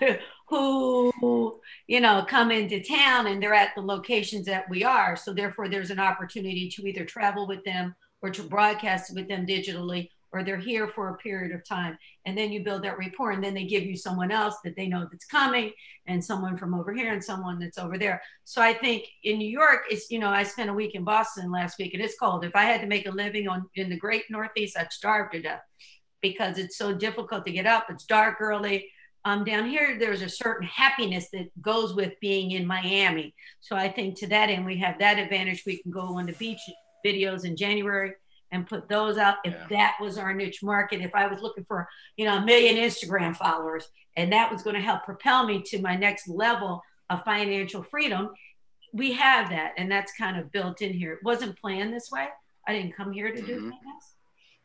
who you know come into town and they're at the locations that we are. So therefore, there's an opportunity to either travel with them or to broadcast with them digitally or they're here for a period of time and then you build that rapport and then they give you someone else that they know that's coming and someone from over here and someone that's over there. So i think in new york it's you know i spent a week in boston last week and it's cold. If i had to make a living on in the great northeast i'd starve to death because it's so difficult to get up. It's dark early. Um, down here there's a certain happiness that goes with being in miami. So i think to that end we have that advantage. We can go on the beach videos in january and put those out if yeah. that was our niche market if i was looking for you know a million instagram followers and that was going to help propel me to my next level of financial freedom we have that and that's kind of built in here it wasn't planned this way i didn't come here to do mm-hmm. fitness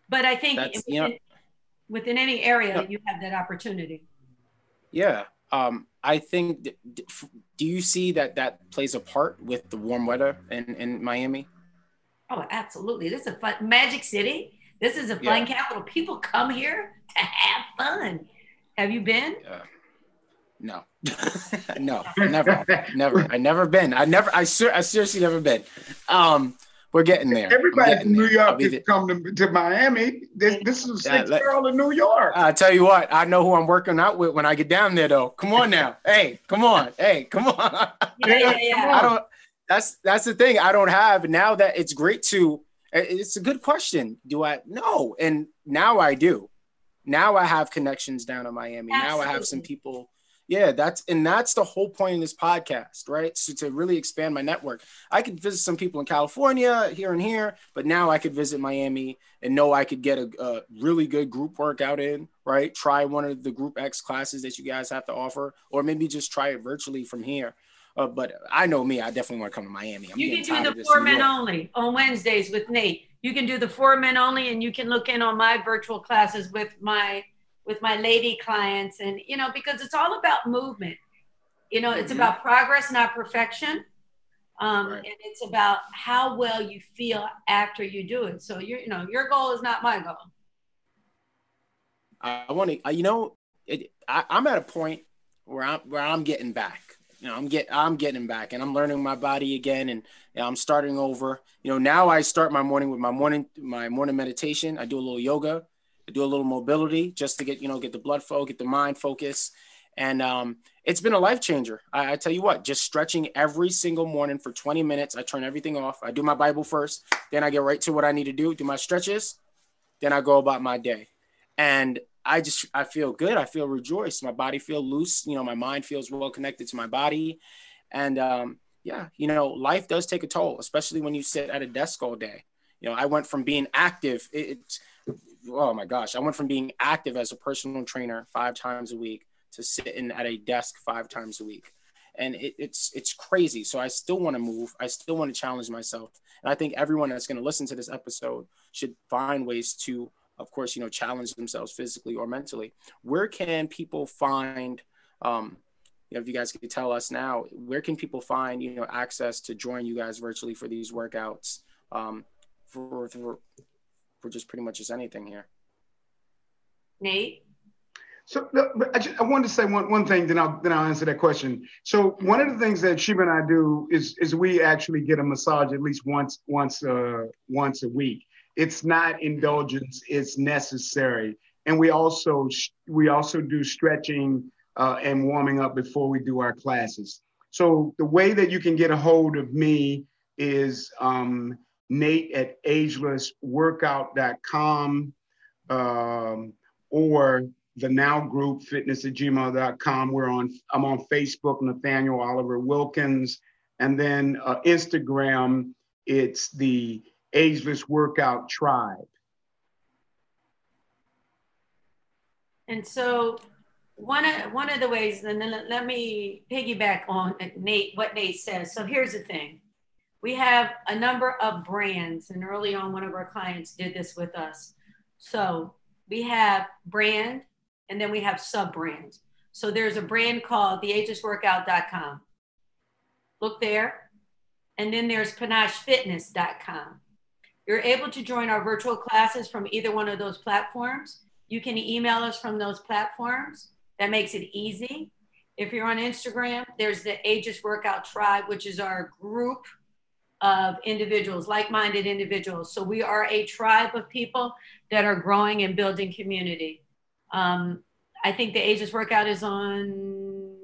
but i think within, you know, within, any area you have that opportunity yeah um, I think. Do you see that that plays a part with the warm weather in, in Miami? Oh, absolutely. This is a fun Magic City. This is a fun yeah. capital. People come here to have fun. Have you been? Uh, no, no, never, never. I never been. I never. I, sur- I seriously never been. Um, we're getting there. Everybody getting from New York can come to, to Miami. This, this is a yeah, six girl in New York. I tell you what, I know who I'm working out with when I get down there. Though, come on now. hey, come on. Hey, come on. Yeah, yeah, yeah. I don't that's that's the thing I don't have now that it's great to it's a good question. Do I no? And now I do. Now I have connections down in Miami. Absolutely. Now I have some people. Yeah, that's and that's the whole point of this podcast, right? So to really expand my network. I could visit some people in California here and here, but now I could visit Miami and know I could get a, a really good group workout in, right? Try one of the group X classes that you guys have to offer, or maybe just try it virtually from here uh, but I know me, I definitely want to come to Miami. I'm you can do the four men only on Wednesdays with Nate. You can do the four men only, and you can look in on my virtual classes with my with my lady clients, and you know because it's all about movement. You know, it's mm-hmm. about progress, not perfection. Um, right. and it's about how well you feel after you do it. So you you know your goal is not my goal. I want to, you know, it, I, I'm at a point where I'm where I'm getting back you know, I'm get I'm getting back and I'm learning my body again and you know, I'm starting over. You know, now I start my morning with my morning my morning meditation. I do a little yoga, I do a little mobility just to get you know get the blood flow, get the mind focus, and um, it's been a life changer. I, I tell you what, just stretching every single morning for 20 minutes. I turn everything off. I do my Bible first, then I get right to what I need to do, do my stretches, then I go about my day, and I just I feel good. I feel rejoiced. My body feel loose. You know, my mind feels well connected to my body, and um, yeah, you know, life does take a toll, especially when you sit at a desk all day. You know, I went from being active. It, it oh my gosh, I went from being active as a personal trainer five times a week to sitting at a desk five times a week, and it, it's it's crazy. So I still want to move. I still want to challenge myself, and I think everyone that's going to listen to this episode should find ways to of course, you know, challenge themselves physically or mentally. Where can people find, um, you know, if you guys could tell us now, where can people find, you know, access to join you guys virtually for these workouts, um, for, for, for just pretty much just anything here? Nate? So I, just, I wanted to say one, one thing, then I'll then I'll answer that question. So one of the things that Shebah and I do is is we actually get a massage at least once once uh, once a week it's not indulgence it's necessary. And we also we also do stretching uh, and warming up before we do our classes. So the way that you can get a hold of me is um, nate at agelessworkout.com um, or the now group fitness at gmail.com we're on i'm on facebook nathaniel oliver wilkins. And then uh, instagram it's the Ageless Workout Tribe. And so one of one of the ways, and then let me piggyback on Nate what Nate says. So here's the thing. We have a number of brands, and early on, one of our clients did this with us. So we have brand, and then we have sub brands. So there's a brand called theagelessworkout.com. Look there. And then there's panachefitness.com. You're able to join our virtual classes from either one of those platforms. You can email us from those platforms. That makes it easy. If you're on Instagram, there's the Ageless Workout Tribe, which is our group of individuals, like minded individuals. So we are a tribe of people that are growing and building community. Um, I think the Aegis Workout is on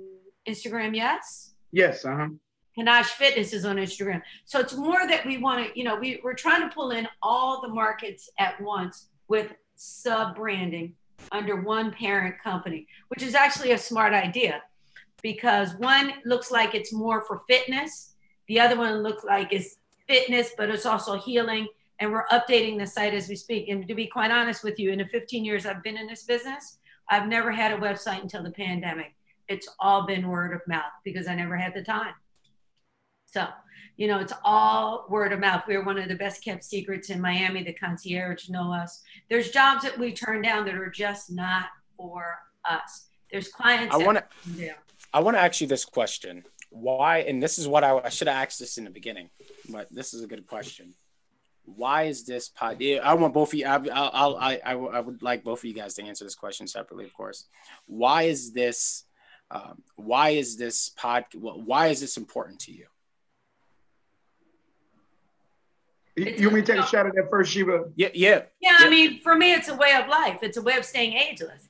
Instagram, yes? Yes, uh huh. Panache Fitness is on Instagram. So it's more that we want to, you know, we, we're trying to pull in all the markets at once with sub branding under one parent company, which is actually a smart idea because one looks like it's more for fitness, the other one looks like it's fitness, but it's also healing. And we're updating the site as we speak. And to be quite honest with you, in the 15 years I've been in this business, I've never had a website until the pandemic. It's all been word of mouth because I never had the time. So, you know, it's all word of mouth. We're one of the best kept secrets in Miami. The concierge know us. There's jobs that we turn down that are just not for us. There's clients. I want to. I want to ask you this question. Why? And this is what I, I should have asked this in the beginning, but this is a good question. Why is this pod? I want both of you. I, I'll, I, I, I would like both of you guys to answer this question separately, of course. Why is this? Um, why is this pod? Why is this important to you? You want me to take a shot at that first, Shebah? Yeah, yeah. Yeah, I mean, for me, it's a way of life. It's a way of staying ageless.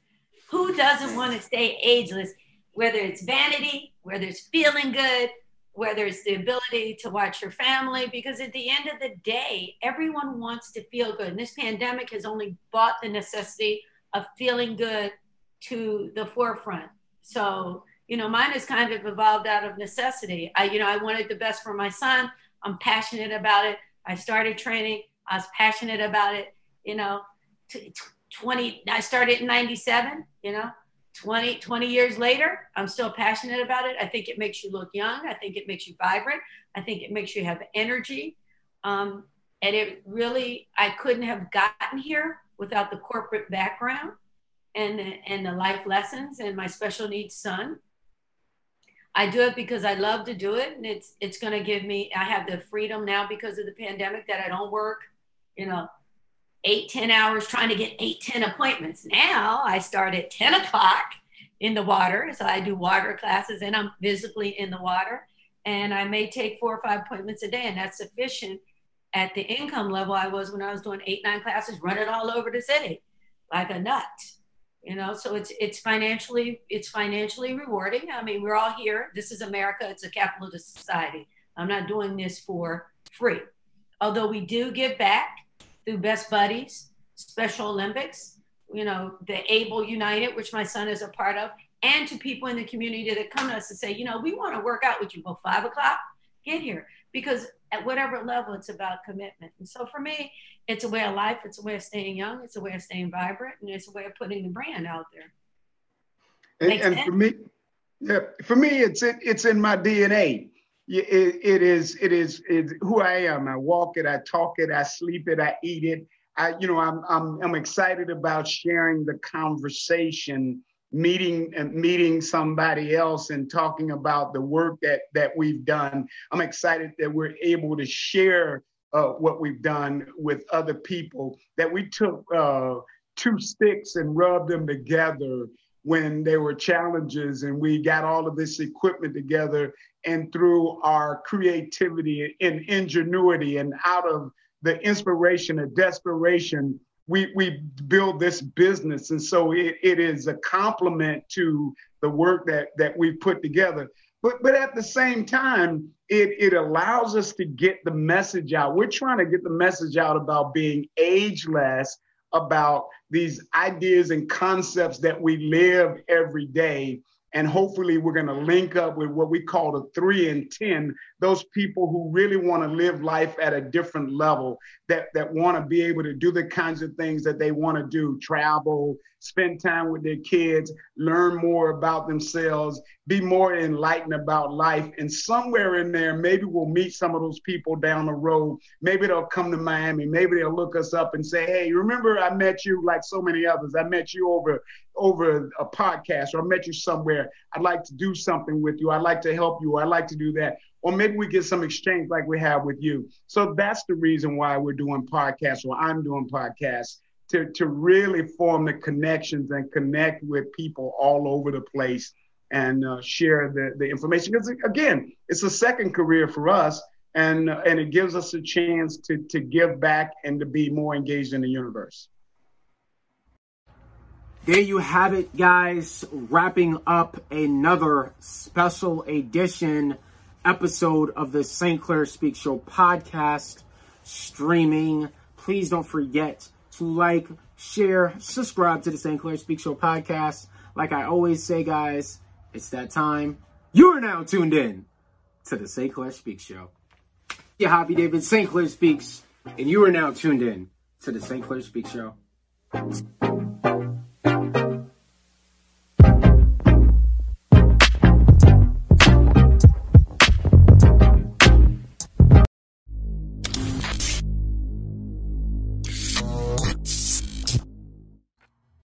Who doesn't want to stay ageless? Whether it's vanity, whether it's feeling good, whether it's the ability to watch your family, because at the end of the day, everyone wants to feel good. And this pandemic has only brought the necessity of feeling good to the forefront. So, you know, mine has kind of evolved out of necessity. I, you know, I wanted the best for my son. I'm passionate about it. I started training. I was passionate about it. You know, 20, I started in 97, you know, 20, 20 years later, I'm still passionate about it. I think it makes you look young. I think it makes you vibrant. I think it makes you have energy. Um, and it really, I couldn't have gotten here without the corporate background and, and the life lessons and my special needs son I do it because I love to do it, and it's it's going to give me. I have the freedom now because of the pandemic that I don't work, you know, eight ten hours trying to get eight ten appointments. Now I start at ten o'clock in the water, so I do water classes, and I'm visibly in the water, and I may take four or five appointments a day, and that's sufficient at the income level I was when I was doing eight nine classes, running all over the city like a nut you know so it's it's financially it's financially rewarding. I mean we're all here. This is america. It's a capitalist society. I'm not doing this for free. Although we do give back through best buddies special olympics you know the able united which my son is a part of and to people in the community that come to us and say you know we want to work out with you Well, five o'clock. Get here. Because at whatever level it's about commitment. And so for me it's a way of life it's a way of staying young it's a way of staying vibrant and it's a way of putting the brand out there. And, and for me yeah for me it's it, it's in my dna it, it is it is it's who i am. I walk it i talk it i sleep it i eat it. I you know i'm i'm, I'm excited about sharing the conversation meeting and meeting somebody else and talking about the work that that we've done. I'm excited that we're able to share uh, what we've done with other people that we took uh, two sticks and rubbed them together when there were challenges and we got all of this equipment together and through our creativity and ingenuity and out of the inspiration and desperation we we build this business. And so it, it is a complement to the work that that we put together but but at the same time it it allows us to get the message out. We're trying to get the message out about being ageless about these ideas and concepts that we live every day. And hopefully, we're going to link up with what we call the three and 10, those people who really want to live life at a different level, that, that want to be able to do the kinds of things that they want to do travel, spend time with their kids, learn more about themselves, be more enlightened about life. And somewhere in there, maybe we'll meet some of those people down the road. Maybe they'll come to Miami. Maybe they'll look us up and say, hey, remember I met you like so many others. I met you over over a podcast or I met you somewhere. I'd like to do something with you. I'd like to help you. I'd like to do that. Or maybe we get some exchange like we have with you. So that's the reason why we're doing podcasts or I'm doing podcasts to, to really form the connections and connect with people all over the place and uh, share the, the information. Because again, it's a second career for us and, uh, and it gives us a chance to, to give back and to be more engaged in the universe. There you have it, guys. Wrapping up another special edition episode of the St. Clair Speak Show podcast streaming. Please don't forget to like, share, subscribe to the St. Clair Speak Show podcast. Like I always say, guys, it's that time. You are now tuned in to the St. Clair Speak Show. Yeah, Happy David St. Clair Speaks, and you are now tuned in to the St. Clair Speak Show.